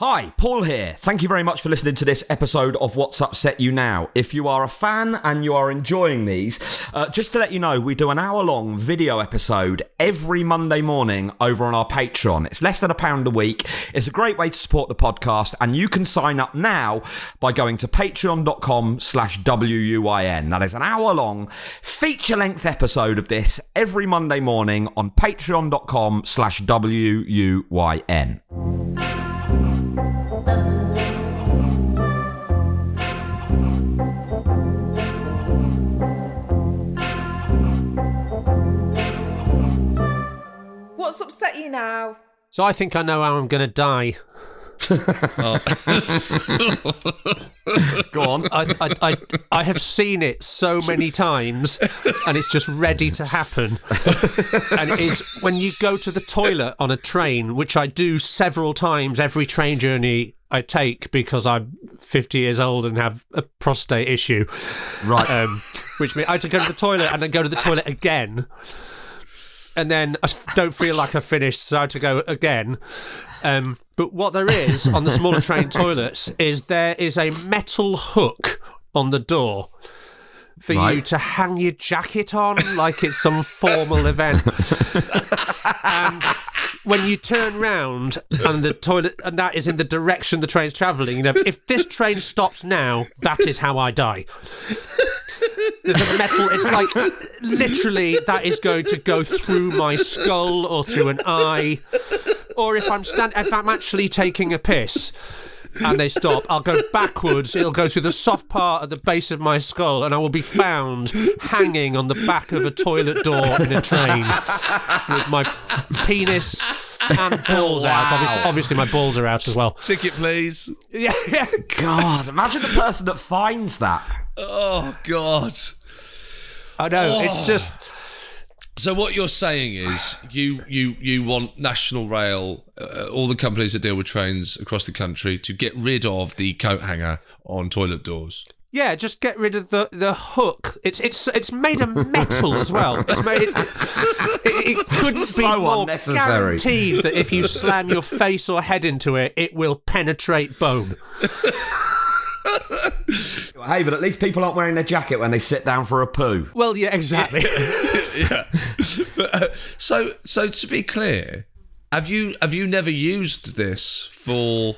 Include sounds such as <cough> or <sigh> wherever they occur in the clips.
Hi, Paul here. Thank you very much for listening to this episode of What's Upset You Now. If you are a fan and you are enjoying these, uh, just to let you know, we do an hour long video episode every Monday morning over on our Patreon. It's less than a pound a week. It's a great way to support the podcast, and you can sign up now by going to patreon.com slash WUYN. That is an hour long feature length episode of this every Monday morning on patreon.com slash WUYN. Upset you now? So I think I know how I'm going to die. Go on. I, I, I, I have seen it so many times, and it's just ready to happen. and it is when you go to the toilet on a train, which I do several times every train journey I take because I'm 50 years old and have a prostate issue. Right. Um, which means I have to go to the toilet and then go to the toilet again. And then I don't feel like I finished, so I have to go again. Um, but what there is on the smaller train <laughs> toilets is there is a metal hook on the door for you to hang your jacket on like it's some formal event. and when you turn round and the toilet and that is in the direction the train's travelling, you know, if this train stops now, that is how I die. There's a metal. It's like literally that is going to go through my skull or through an eye, or if I'm stand, if I'm actually taking a piss. And they stop. I'll go backwards. It'll go through the soft part at the base of my skull, and I will be found hanging on the back of a toilet door in a train with my penis and <laughs> balls out. Obviously, obviously, my balls are out as well. Ticket, please. <laughs> Yeah, yeah. God, imagine the person that finds that. Oh God. I know. It's just So what you're saying is you you you want National Rail, uh, all the companies that deal with trains across the country, to get rid of the coat hanger on toilet doors. Yeah, just get rid of the, the hook. It's it's it's made of metal as well. <laughs> It's made it, it, it couldn't be So more unnecessary. guaranteed that if you slam your face or head into it, it will penetrate bone. Hey, but at least people aren't wearing their jacket when they sit down for a poo. Well, yeah, exactly. <laughs> But, uh, so so to be clear, have you have you never used this for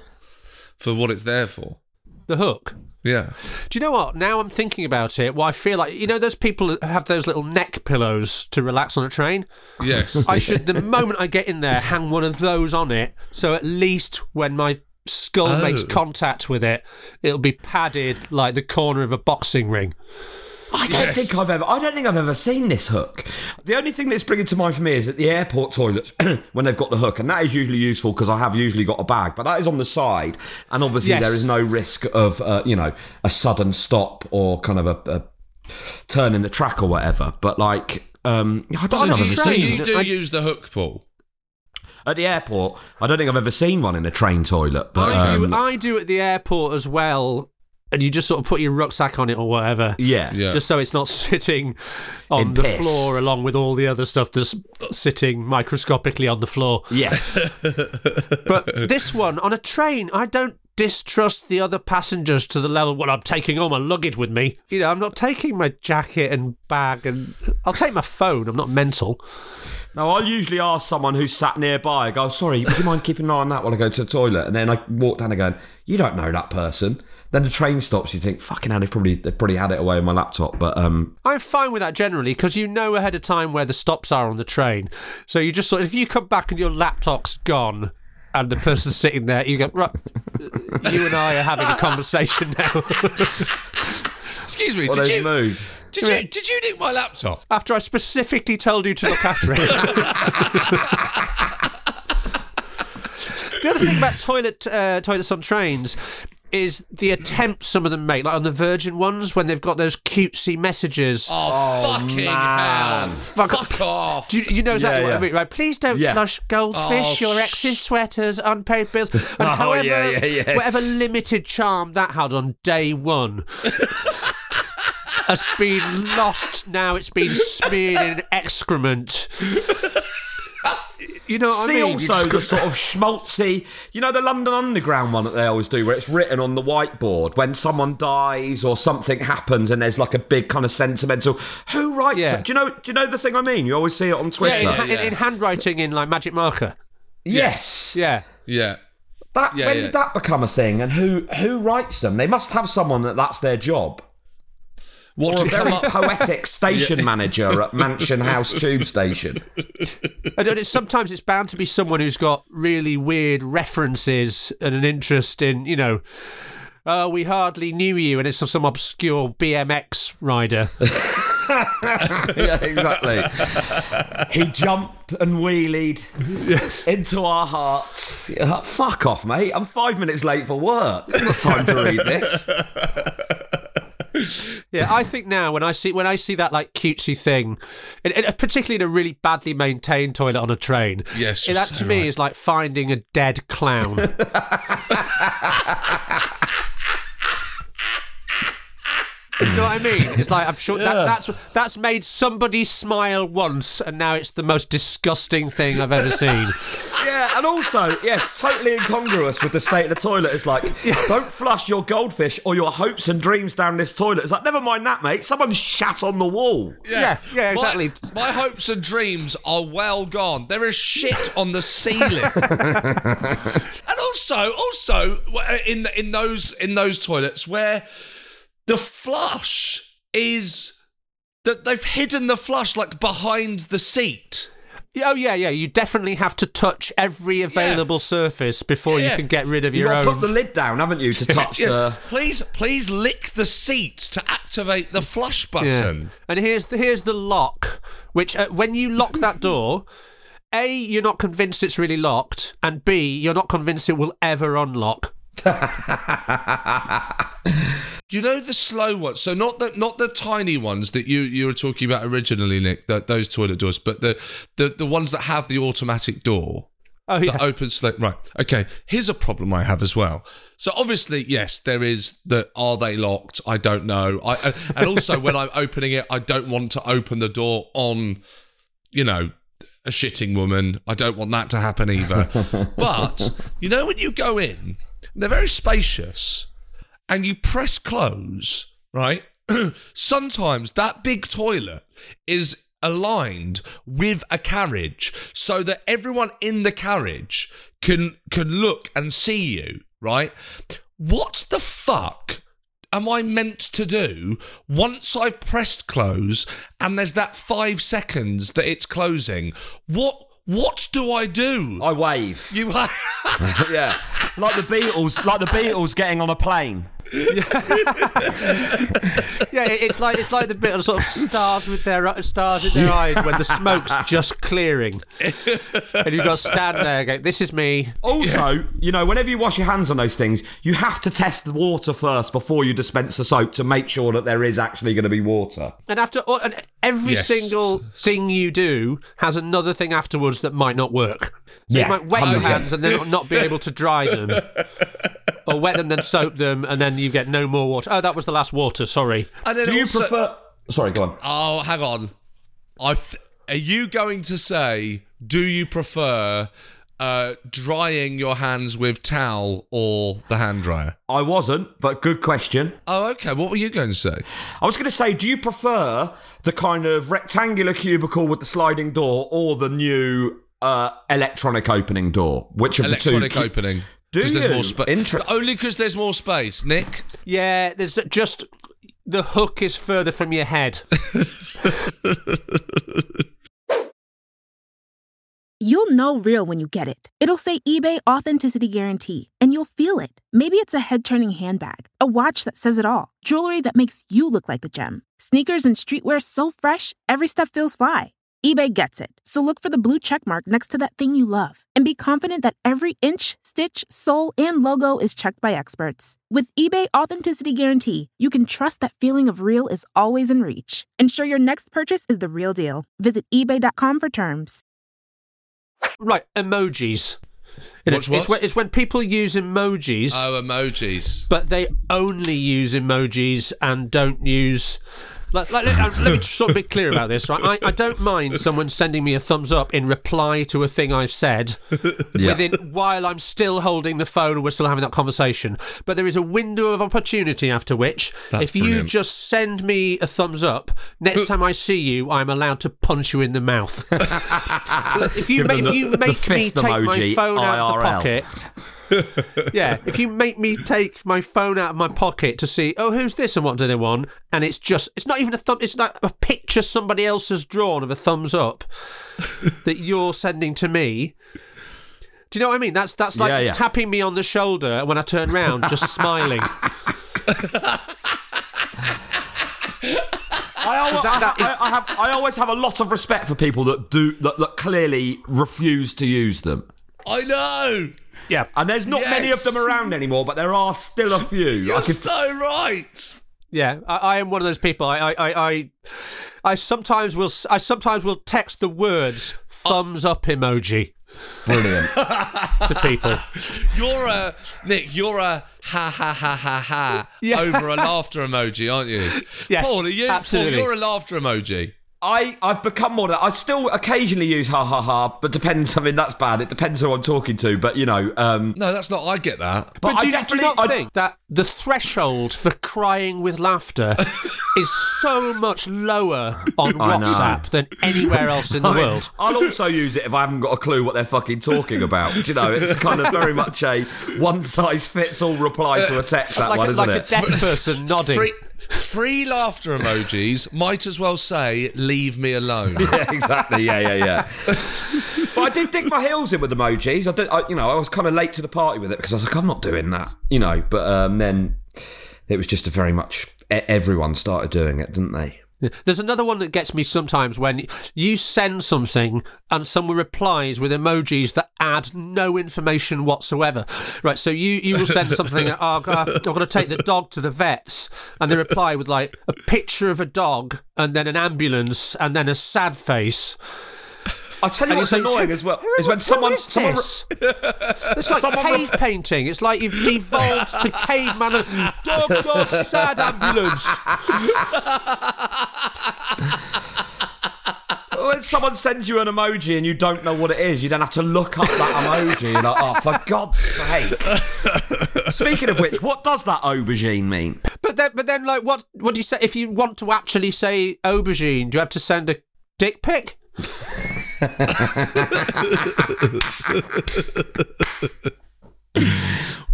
for what it's there for? The hook. Yeah. Do you know what? Now I'm thinking about it. Well, I feel like you know those people that have those little neck pillows to relax on a train. Yes. I should, the moment I get in there, hang one of those on it. So at least when my skull makes Oh. contact with it, it'll be padded like the corner of a boxing ring. I don't think I've ever. I don't think I've ever seen this hook. The only thing that's bringing to mind for me is at the airport toilets <clears throat> when they've got the hook, and that is usually useful because I have usually got a bag, but that is on the side, and obviously Yes. there is no risk of uh, you know a sudden stop or kind of a, a turn in the track or whatever. But like, um, I don't So think I've do ever you, seen you do I- use the hook, Paul? at the airport. I don't think I've ever seen one in a train toilet. But I do. um, I do at the airport as well, and you just sort of put your rucksack on it or whatever. yeah, Yeah. Just so it's not <laughs> sitting on In the piss. floor along with all the other stuff that's sitting microscopically on the floor. yes. <laughs> But this one on a train, I don't distrust the other passengers to the level when I'm taking all my luggage with me. You know, I'm not taking my jacket and bag, and I'll take my phone. I'm not mental. No, I'll usually ask someone who's sat nearby. I go, sorry, would you mind keeping an eye on that while I go to the toilet? And then I walk down and go, you don't know that person. Then the train stops. You think, fucking hell, they probably they probably had it away in my laptop. But um, I'm fine with that generally because you know ahead of time where the stops are on the train. So you just sort of, if you come back and your laptop's gone and the person's sitting there, you go, right, you and I are having a conversation now. <laughs> Excuse me. what Did you, mood. did you did you nick my laptop? After I specifically told you to look after it. <laughs> the other thing about toilet uh, toilets on trains is the attempts some of them make, like on the Virgin ones when they've got those cutesy messages. Oh, oh fucking hell! Fuck, off! Do you, you know exactly Yeah, what I mean, right? Please don't Yeah. flush goldfish, Oh, your sh- ex's sweaters, unpaid bills, and <laughs> Oh, however, yeah, yeah, yes. whatever limited charm that had on day one. <laughs> Has been lost now. It's been smeared in excrement. You know what I See mean? Also the sort of schmaltzy, you know, the London Underground one that they always do, where it's written on the whiteboard when someone dies or something happens, and there's like a big kind of sentimental. Who writes Yeah. it? Do you know? Do you know the thing I mean? You always see it on yeah, Twitter. in, in, in handwriting in like magic marker. yes. Yeah. Yeah. That Yeah, when yeah. did that become a thing? And who who writes them? They must have someone that that's their job. What Or a very up? <laughs> poetic station manager at Mansion House Tube Station. And it's, sometimes it's bound to be someone who's got really weird references and an interest in, you know, oh, we hardly knew you, and it's some obscure BMX rider. <laughs> yeah, exactly. he jumped and wheelied into our hearts. Fuck off, mate. I'm five minutes late for work. I've got time to read this. <laughs> Yeah, I think now when I see when I see that like cutesy thing, and, and uh, particularly in a really badly maintained toilet on a train, Yes, that you're to so me is like finding a dead clown. <laughs> You know what I mean? It's like I'm sure that, that's that's made somebody smile once, and now it's the most disgusting thing I've ever seen. <laughs> Yeah, and also, yes, totally incongruous with the state of the toilet. It's like, don't flush your goldfish or your hopes and dreams down this toilet. It's like, never mind that, mate. Someone shat on the wall. Yeah, yeah, exactly. My, my hopes and dreams are well gone. There is shit on the ceiling. <laughs> and also, also uh, in the, in those in those toilets where the flush is that they've hidden the flush like behind the seat. Oh yeah, yeah. You definitely have to touch every available surface before you Yeah. can get rid of You've your got to own. put the lid down, haven't you, to <laughs> touch Yeah, the. please, please lick the seat to activate the flush Yeah. button. And here's the here's the lock, which uh, when you lock that door, a you're not convinced it's really locked, and b you're not convinced it will ever unlock. <laughs> You know the slow ones, so not the not the tiny ones that you you were talking about originally, Nick. That those toilet doors, but the the the ones that have the automatic door. Oh yeah. that opens slate. Right. Okay. Here's a problem I have as well. So obviously, yes, there is the are they locked? I don't know. I and- and also when I'm opening it, I don't want to open the door on, you know, a shitting woman. I don't want that to happen either. <laughs> but you know when you go in, they're very spacious, and you press close, right? <clears throat> Sometimes that big toilet is aligned with a carriage so that everyone in the carriage can can look and see you, right? What the fuck am I meant to do once I've pressed close and there's that 5 seconds that it's closing? What what do I do? I wave. You <laughs> yeah. Like the Beatles, like the Beatles getting on a plane. <laughs> Yeah, it- it's like it's like the bit of sort of stars with their uh, stars in their eyes when the smoke's just clearing, and you've got to stand there. and go, This is me. Also, you know, whenever you wash your hands on those things, you have to test the water first before you dispense the soap to make sure that there is actually going to be water. And after all- and every Yes. single thing you do has another thing afterwards that might not work. So Yeah, you might wet your 100%. hands and then not be able to dry them. <laughs> or wet them, then soap them, and then you get no more water. Oh, that was the last water. Sorry. And then Do you also- prefer? Sorry, go on. Oh, hang on. I th- are you going to say? Do you prefer uh, drying your hands with towel or the hand dryer? I wasn't, but good question. Oh, okay. What were you going to say? I was going to say, do you prefer the kind of rectangular cubicle with the sliding door or the new uh, electronic opening door? Which of Electronic the two? Electronic opening. Do 'Cause there's you? more space. Inter- Only because there's more space, Nick. Yeah, there's just the hook is further from your head. <laughs> You'll know real when you get it. It'll say eBay Authenticity Guarantee, and you'll feel it. Maybe it's a head turning handbag, a watch that says it all, jewelry that makes you look like a gem, sneakers and streetwear so fresh, every step feels fly. eBay gets it. So look for the blue check mark next to that thing you love and be confident that every inch, stitch, sole, and logo is checked by experts. With eBay Authenticity Guarantee, you can trust that feeling of real is always in reach. Ensure your next purchase is the real deal. Visit eBay.com for terms. Right, emojis. It- What's it's, when, it's when people use emojis, Oh, emojis. but they only use emojis and don't use Like, like, let, uh, let me <laughs> just sort of be clear about this, right? I, I don't mind someone sending me a thumbs up in reply to a thing I've said <laughs> within while I'm still holding the phone and we're still having that conversation. But there is a window of opportunity after which, That's if you just send me a thumbs up, next time I see you, I'm allowed to punch you in the mouth. <laughs> if you ma- them if you make me take my emoji, phone out of the pocket. Yeah, if you make me take my phone out of my pocket to see, oh, who's this and what do they want, and it's just, it's not even a thumb, it's like a picture somebody else has drawn of a thumbs up <laughs> that you're sending to me. Do you know what I mean? That's that's like Yeah, yeah. tapping me on the shoulder and when I turn round, just <laughs> smiling. I, al- that- I, that- I, I have, I always have a lot of respect for people that do that, that clearly refuse to use them. I know. Yeah. And there's not many of them around anymore, but there are still a few. You're I could- so right. Yeah, I, I am one of those people. I, I, I, I, I sometimes will. s- I sometimes will text the words "thumbs up" emoji brilliant. <laughs> to people. You're a Nick. You're a ha ha ha ha ha Yeah. over a laughter emoji, aren't you? Yes, Paul, are you? absolutely. Paul, you're a laughter emoji. I, I've become more. I still occasionally use ha ha ha, but depends. I mean, that's bad. It depends who I'm talking to. But you know, um, No, that's not. I get that. But I do, you- do you not I- think that the threshold for crying with laughter <laughs> is so much lower on I know. WhatsApp than anywhere else in the I mean, world? I'll also use it if I haven't got a clue what they're fucking talking about. Do you know, it's kind of very much a one size fits all reply to a text. That Like, one, a, isn't like it? Like a deaf person <laughs> nodding. Free, free laughter emojis might as well say "Leave me alone." <laughs> yeah, exactly. Yeah, yeah, yeah. <laughs> but I did dig my heels in with emojis. I did, I, you know, I was kind of late to the party with it because I was like, I'm not doing that, you know. But um, then it was just a very much everyone started doing it, didn't they? There's another one that gets me sometimes when you send something and someone replies with emojis that add no information whatsoever. Right, so you, you will send something, <laughs> oh, I'm got to- I've got to take the dog to the vets, and they reply with like a picture of a dog and then an ambulance and then a sad face. I tell you And what's annoying as well is when someone, is someone this? <laughs> it's like someone re- cave <laughs> painting. It's like you've devolved to caveman. and Dog, dog, sad ambulance. <laughs> when someone sends you an emoji and you don't know what it is, you then have to look up that emoji. You're like, oh, for God's sake! Speaking of which, what does that aubergine mean? But then, but then, like, what? What do you say if you want to actually say aubergine? Do you have to send a dick pic?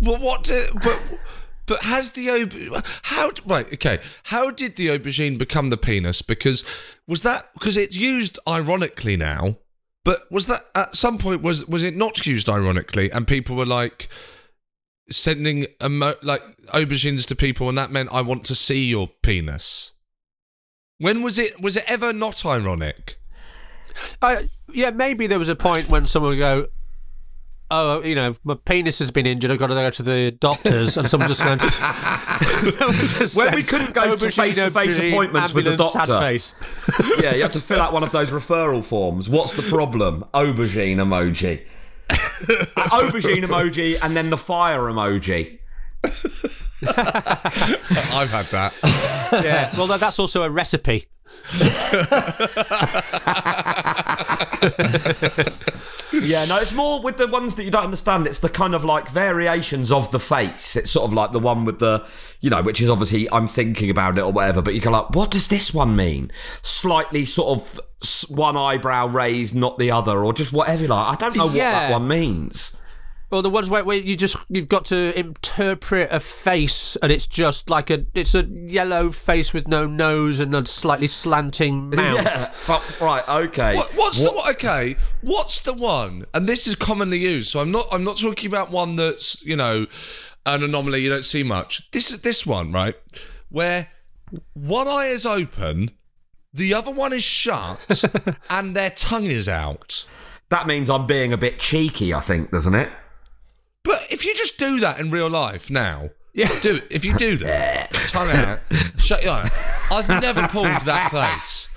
Well, what? Do, but but has the aubergine? How? Right. Okay. How did the aubergine become the penis? Because was that because it's used ironically now? But was that at some point was was it not used ironically? And people were like sending emo- like aubergines to people, and that meant I want to see your penis. When was it? Was it ever not ironic? Uh, yeah, maybe there was a point when someone would go, "Oh, you know, my penis has been injured. I've got to go to the doctors," and someone just went, <laughs> <laughs> someone just When we couldn't go to face-to-face appointments with the ambulance, sad doctor. face. <laughs> Yeah, you have to fill out one of those referral forms. What's the problem? Aubergine emoji. aubergine emoji and then the fire emoji. I've had that. Yeah, well, that- that's also a recipe. <laughs> Yeah, no, it's more with the ones that you don't understand. It's the kind of like variations of the face. It's sort of like the one with the, you know, which is obviously I'm thinking about it or whatever. But you go like, what does this one mean? Slightly sort of one eyebrow raised, not the other, or just whatever. Like I don't know what that one means. Or the ones where, where you just you've got to interpret a face, and it's just like a it's a yellow face with no nose and a slightly slanting <laughs> mouth. Yeah, but, right, okay. What, what's the one? Okay, what's the one? And this is commonly used. So I'm not. I'm not talking about one that's you know an anomaly you don't see much. This is this one right where one eye is open, the other one is shut, <laughs> and their tongue is out. That means I'm being a bit cheeky, I think, doesn't it? But if you just do that in real life now, yeah, do it. If you do that, <laughs> tongue out, shut your eye. I've never pulled that face.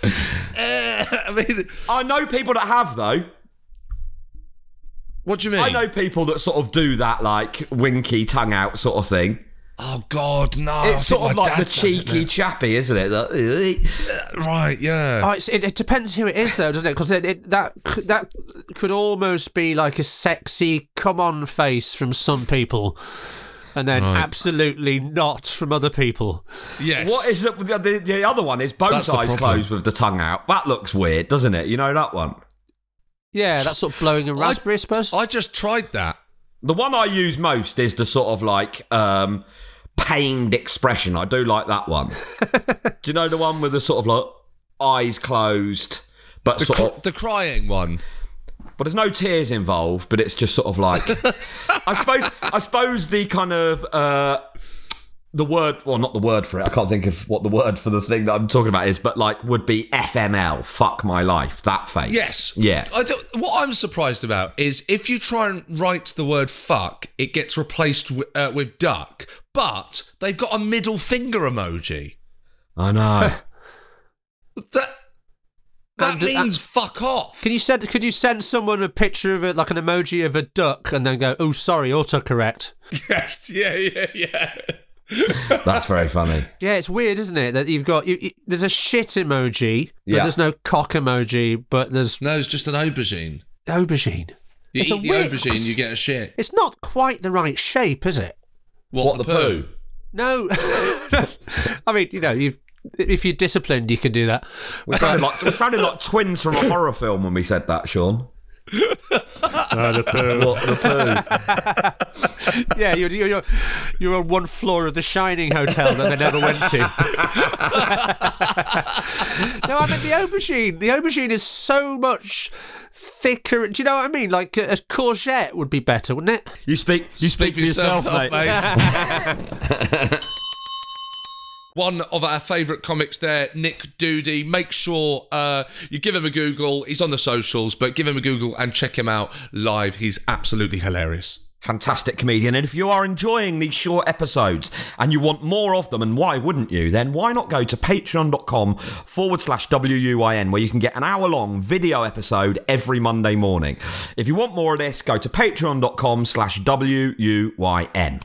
Eh, <laughs> I mean, I know people that have though. what do you mean? I know people that sort of do that, like winky tongue out sort of thing. Oh God, no! It's sort of like the does it cheeky chappy, isn't it? Like, uh, right? Yeah. Oh, it, it depends who it is, though, doesn't it? Because it, it, that that could almost be like a sexy come on face from some people, and then Right. absolutely not from other people. yes. What is it? The, the, the other one is both That's eyes closed with the tongue out. That looks weird, doesn't it? You know that one? Yeah, that's sort of blowing a raspberry, I suppose. I just tried that. The one I use most is the sort of like um, pained expression. I do like that one. <laughs> do you know the one with the sort of like eyes closed, but The, sort cr- of, the crying one. but there's no tears involved. But it's just sort of like, <laughs> I suppose, I suppose the kind of uh, the word, well, not the word for it. I can't think of what the word for the thing that I'm talking about is, but like would be FML. Fuck my life. That face. Yes. Yeah. I don't, what I'm surprised about is if you try and write the word fuck, it gets replaced w- uh, with duck, but they've got a middle finger emoji. I know. <laughs> That that And, uh, means fuck off. Can you send? Could you send someone a picture of it, like an emoji of a duck, and then go, "Oh, sorry, autocorrect." <laughs> Yes. Yeah. Yeah. Yeah. <laughs> That's very funny. Yeah, it's weird, isn't it? That you've got you, you- there's a shit emoji, but Yeah. there's no cock emoji, but there's No, it's just an aubergine. aubergine. You It's a eat the weird- aubergine, you get a shit. It's not quite the right shape, is it? What, the poo? No, <laughs> I mean, you know, you've if you're disciplined, you can do that. We sounded, like, we sounded like twins from a horror film when we said that, Seann. <laughs> <laughs> What, the poo? <laughs> Yeah, you're you're you're on one floor of the Shining hotel that they never went to. no, I meant the aubergine. The aubergine is so much thicker. Do you know what I mean? Like a, a courgette would be better, wouldn't it? You speak. You speak, for yourself, mate. One of our favourite comics there, Nick Doody. Make sure uh, you give him a Google. He's on the socials, but give him a Google and check him out live. He's absolutely hilarious. Fantastic comedian. And if you are enjoying these short episodes and you want more of them, and why wouldn't you, then why not go to patreon.com forward slash WUYN where you can get an hour long video episode every Monday morning. If you want more of this, go to patreon.com slash WUYN.